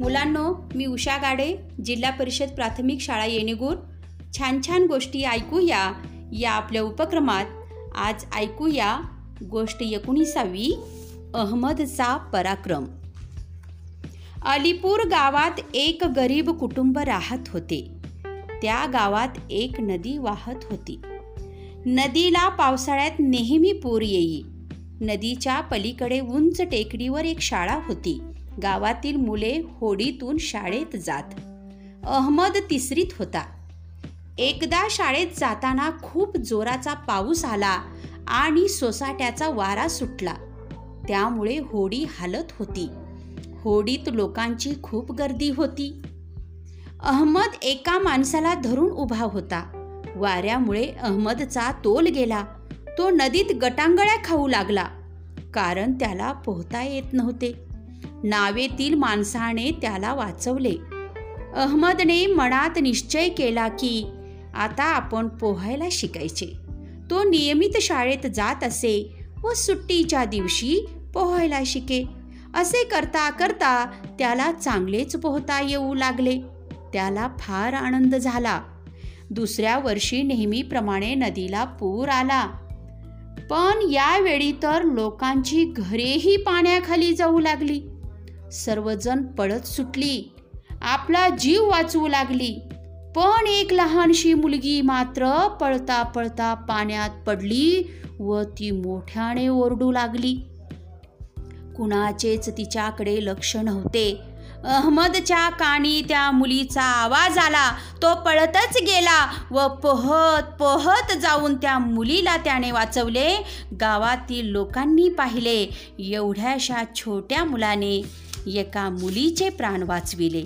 मुलांनो मी उषा गाडे जिल्हा परिषद प्राथमिक शाळा येणेगूर. छान छान गोष्टी ऐकूया या आपल्या उपक्रमात. आज ऐकूया गोष्ट एकोणीसावी अहमदचा पराक्रम. अलीपूर गावात एक गरीब कुटुंब राहत होते. त्या गावात एक नदी वाहत होती. नदीला पावसाळ्यात नेहमी पूर येई. नदीच्या पलीकडे उंच टेकडीवर एक शाळा होती. गावातील मुले होडीतून शाळेत जात. अहमद तिसरीत होता. एकदा शाळेत जाताना खूप जोराचा पाऊस आला आणि सोसाट्याचा वारा सुटला. त्यामुळे होडी हालत होती. होडीत लोकांची खूप गर्दी होती. अहमद एका माणसाला धरून उभा होता. वाऱ्यामुळे अहमदचा तोल गेला. तो नदीत गटांगळ्या खाऊ लागला. कारण त्याला पोहता येत नव्हते. नावेतील माणसाने त्याला वाचवले. अहमदने मनात निश्चय केला की आता आपण पोहायला शिकायचे. तो नियमित शाळेत जात असे व सुट्टीच्या दिवशी पोहायला शिके. असे करता करता त्याला चांगलेच पोहता येऊ लागले. त्याला फार आनंद झाला. दुसऱ्या वर्षी नेहमीप्रमाणे नदीला पूर आला. पण यावेळी तर लोकांची घरेही पाण्याखाली जाऊ लागली. सर्वजण पळत सुटली. आपला जीव वाचवू लागली. पण एक लहानशी मुलगी मात्र पळता पळता पाण्यात पडली व ती मोठ्याने ओरडू लागली. कुणाचेच तिच्याकडे लक्ष नव्हते. अहमदच्या कानी त्या मुलीचा आवाज आला. तो पळतच गेला व पोहत पोहत जाऊन त्या मुलीला त्याने वाचवले. गावातील लोकांनी पाहिले एवढ्याशा छोट्या मुलाने एका मुलीचे प्राण वाचविले.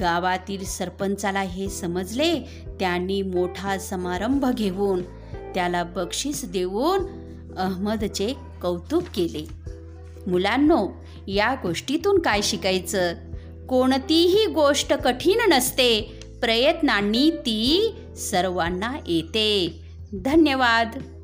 गावातील सरपंचाला हे समजले त्यांनी मोठा समारंभ घेऊन त्याला बक्षीस देऊन अहमदचे कौतुक केले. मुलांनो या गोष्टीतून काय शिकायचं? कोणतीही गोष्ट कठीण नसते. प्रयत्नांनी ती सर्वांना येते. धन्यवाद.